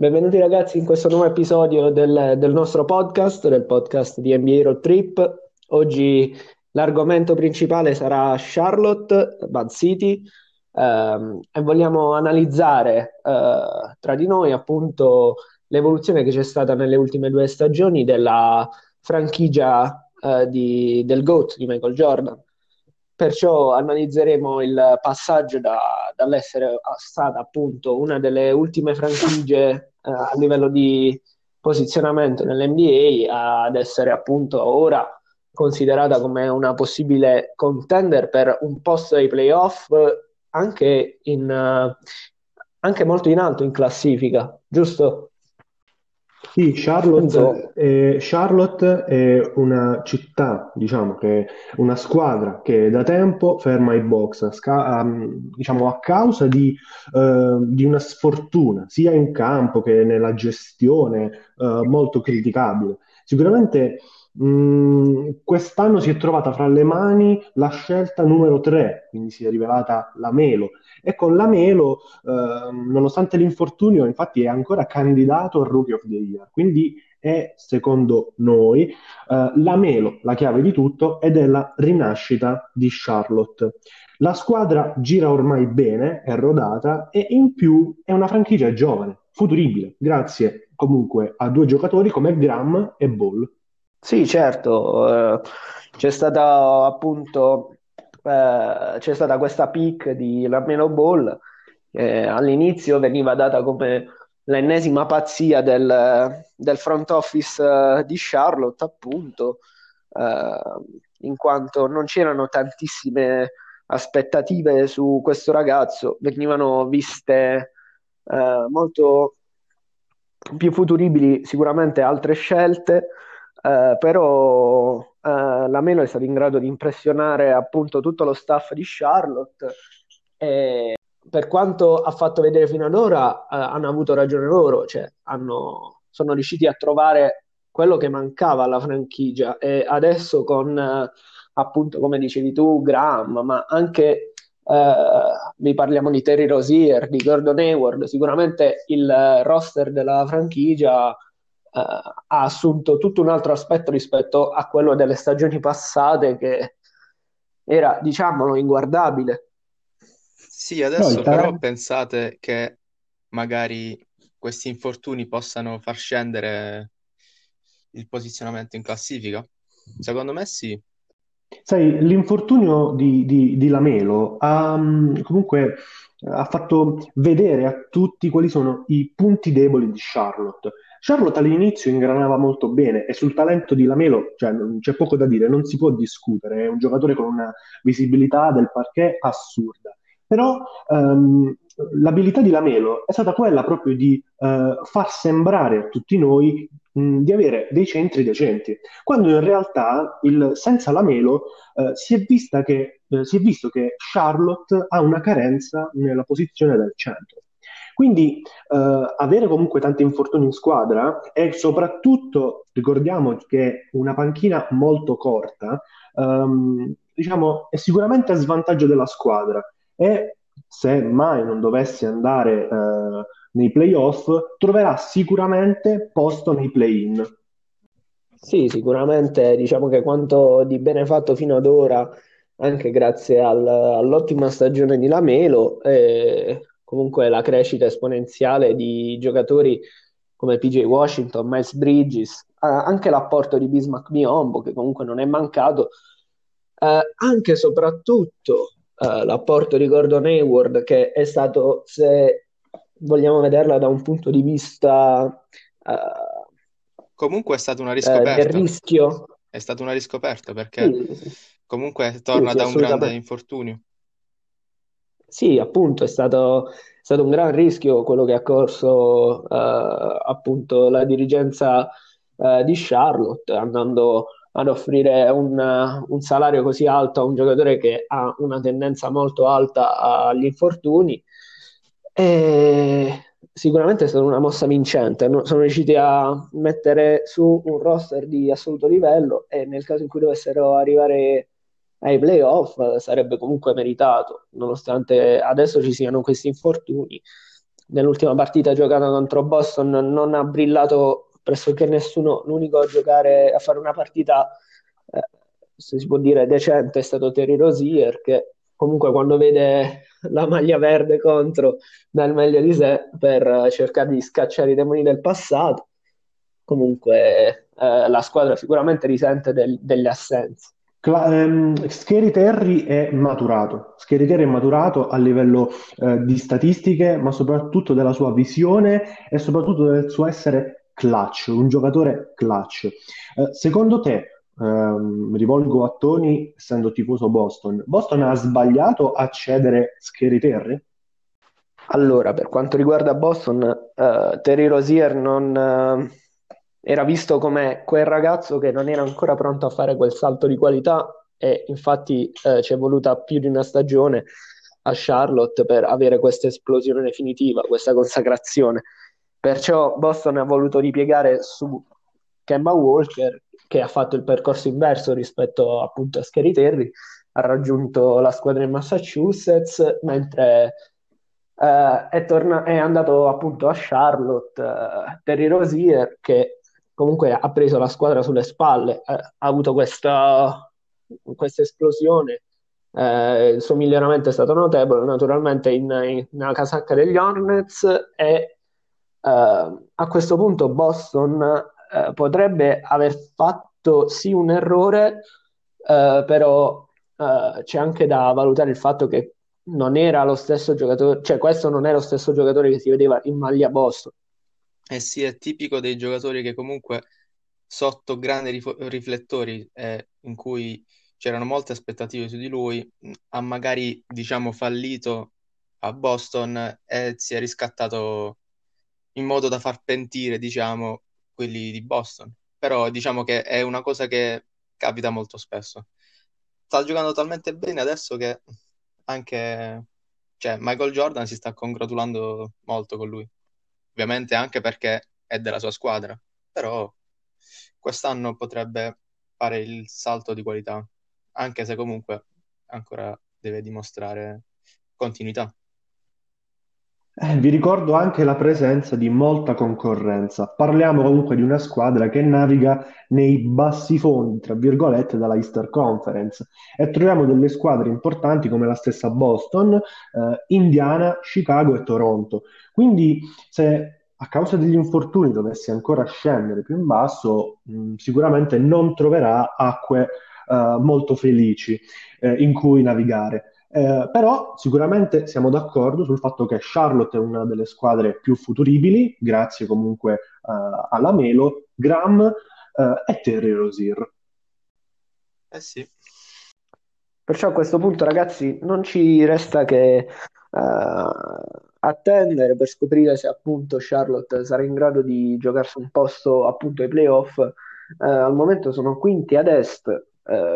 Benvenuti ragazzi in questo nuovo episodio del, del nostro podcast, del podcast di NBA Road Trip. Oggi l'argomento principale sarà Charlotte, Bad City, ehm, e vogliamo analizzare eh, tra di noi appunto l'evoluzione che c'è stata nelle ultime due stagioni della franchigia eh, di, del GOAT di Michael Jordan. Perciò analizzeremo il passaggio da, dall'essere stata appunto una delle ultime franchigie eh, a livello di posizionamento nell'NBA ad essere appunto ora considerata come una possibile contender per un posto ai playoff anche, in, uh, anche molto in alto in classifica, giusto? Sì, Charlotte, è, Charlotte è una città, diciamo che una squadra che da tempo ferma i box, a, sca- um, diciamo a causa di, uh, di, una sfortuna, sia in campo che nella gestione uh, molto criticabile. Sicuramente Mm, quest'anno si è trovata fra le mani la scelta numero 3, quindi si è rivelata la Melo. E con la Melo, eh, nonostante l'infortunio, infatti è ancora candidato al Rookie of the Year. Quindi è, secondo noi, eh, la Melo la chiave di tutto ed è la rinascita di Charlotte. La squadra gira ormai bene, è rodata e in più è una franchigia giovane, futuribile, grazie comunque a due giocatori come Graham e Ball. Sì, certo, eh, c'è stata appunto eh, c'è stata questa pick di Lamelo Ball che all'inizio veniva data come l'ennesima pazzia del, del front office eh, di Charlotte, appunto, in quanto non c'erano tantissime aspettative su questo ragazzo, venivano viste molto più futuribili sicuramente altre scelte eh, però eh, la Melo è stata in grado di impressionare appunto tutto lo staff di Charlotte. E per quanto ha fatto vedere fino ad ora eh, hanno avuto ragione loro, cioè hanno, sono riusciti a trovare quello che mancava alla franchigia. E adesso con eh, appunto come dicevi tu Graham ma anche vi parliamo di Terry Rosier, di Gordon Hayward, sicuramente il roster della franchigia eh, ha assunto tutto un altro aspetto rispetto a quello delle stagioni passate che era, diciamolo, inguardabile. Sì, adesso no, però pensate che magari questi infortuni possano far scendere il posizionamento in classifica? Secondo me sì. Sai, l'infortunio di, di, di Lamelo ha mm, comunque ha fatto vedere a tutti quali sono i punti deboli di Charlotte. Charlotte all'inizio ingranava molto bene e sul talento di Lamelo cioè, c'è poco da dire, non si può discutere, è un giocatore con una visibilità del parquet assurda. Però um, l'abilità di Lamelo è stata quella proprio di uh, far sembrare a tutti noi mh, di avere dei centri decenti, quando in realtà il, senza Lamelo uh, si, è che, uh, si è visto che Charlotte ha una carenza nella posizione del centro. Quindi eh, avere comunque tanti infortuni in squadra e soprattutto ricordiamo che una panchina molto corta ehm, diciamo, è sicuramente a svantaggio della squadra e se mai non dovesse andare eh, nei playoff troverà sicuramente posto nei play-in. Sì, sicuramente diciamo che quanto di bene fatto fino ad ora, anche grazie al, all'ottima stagione di Lamelo, eh, comunque la crescita esponenziale di giocatori come PJ Washington, Miles Bridges, anche l'apporto di Bismack Miombo che comunque non è mancato, eh, anche e soprattutto eh, l'apporto di Gordon Hayward che è stato, se vogliamo vederla da un punto di vista... Eh, comunque è stata una riscoperta. del rischio. È stata una riscoperta perché sì, comunque torna sì, da un grande infortunio. Sì, appunto, è stato, è stato un gran rischio quello che ha corso eh, appunto la dirigenza eh, di Charlotte, andando ad offrire un, un, salario così alto a un giocatore che ha una tendenza molto alta agli infortuni. E sicuramente è stata una mossa vincente. Sono riusciti a mettere su un roster di assoluto livello e nel caso in cui dovessero arrivare ai playoff sarebbe comunque meritato, nonostante adesso ci siano questi infortuni. nell'ultima partita giocata contro Boston non ha brillato pressoché nessuno, l'unico a giocare, a fare una partita, eh, se si può dire, decente è stato Terry Rosier, che comunque quando vede la maglia verde contro dà il meglio di sé per cercare di scacciare i demoni del passato. Comunque eh, la squadra sicuramente risente del, delle assenze. Cla- ehm, Scary Terry è maturato. Scary Terry è maturato a livello eh, di statistiche, ma soprattutto della sua visione e soprattutto del suo essere clutch, un giocatore clutch. Eh, secondo te, ehm, rivolgo a Tony, essendo tifoso Boston, Boston ha sbagliato a cedere Scary Terry? Allora, per quanto riguarda Boston, uh, Terry Rosier non, uh, era visto come quel ragazzo che non era ancora pronto a fare quel salto di qualità e infatti eh, ci è voluta più di una stagione a Charlotte per avere questa esplosione definitiva, questa consacrazione. Perciò Boston ha voluto ripiegare su Kemba Walker che ha fatto il percorso inverso rispetto appunto a Scary Terry, ha raggiunto la squadra in Massachusetts, mentre eh, è, torna- è, andato appunto a Charlotte eh, Terry Rosier che comunque ha preso la squadra sulle spalle, eh, ha avuto questa, questa esplosione, eh, il suo miglioramento è stato notevole, naturalmente in, in, nella casacca degli Hornets e eh, a questo punto Boston eh, potrebbe aver fatto sì un errore, eh, però eh, c'è anche da valutare il fatto che non era lo stesso giocatore, cioè questo non è lo stesso giocatore che si vedeva in maglia Boston. Eh sì, è tipico dei giocatori che comunque sotto grandi riflettori eh, in cui c'erano molte aspettative su di lui, ha magari, diciamo, fallito a Boston e si è riscattato in modo da far pentire, diciamo, quelli di Boston. Però diciamo che è una cosa che capita molto spesso. Sta giocando talmente bene adesso che anche cioè, Michael Jordan si sta congratulando molto con lui ovviamente anche perché è della sua squadra, però quest'anno potrebbe fare il salto di qualità, anche se comunque ancora deve dimostrare continuità. Eh, vi ricordo anche la presenza di molta concorrenza. Parliamo comunque di una squadra che naviga nei bassi fondi, tra virgolette, dalla Easter Conference e troviamo delle squadre importanti come la stessa Boston, eh, Indiana, Chicago e Toronto. Quindi se a causa degli infortuni dovesse ancora scendere più in basso, mh, sicuramente non troverà acque eh, molto felici eh, in cui navigare. Eh, però sicuramente siamo d'accordo sul fatto che Charlotte è una delle squadre più futuribili, grazie comunque uh, alla Melo, Graham uh, e Terry Rosier. Eh sì. Perciò a questo punto, ragazzi, non ci resta che uh, attendere per scoprire se appunto Charlotte sarà in grado di giocarsi un posto appunto ai playoff. al momento sono quinti ad est,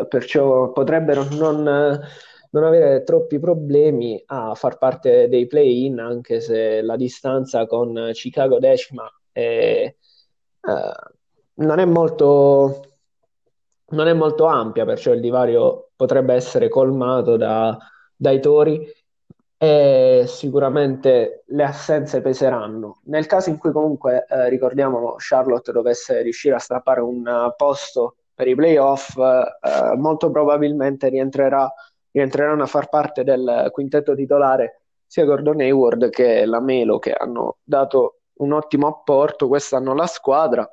perciò potrebbero non non avere troppi problemi a far parte dei play-in, anche se la distanza con Chicago decima è, eh, non, è molto, non è molto ampia, perciò il divario potrebbe essere colmato da, dai tori e sicuramente le assenze peseranno. Nel caso in cui comunque, eh, ricordiamo, Charlotte dovesse riuscire a strappare un posto per i playoff, eh, molto probabilmente rientrerà rientreranno a far parte del quintetto titolare sia Gordon Hayward che la Melo che hanno dato un ottimo apporto quest'anno alla squadra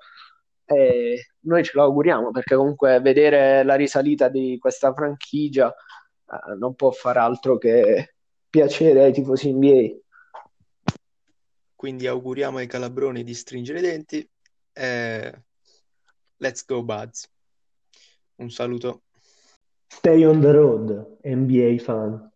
e noi ce lo auguriamo perché comunque vedere la risalita di questa franchigia eh, non può far altro che piacere ai tifosi NBA. Quindi auguriamo ai calabroni di stringere i denti e let's go Buds. Un saluto. Stay on the road, NBA fan.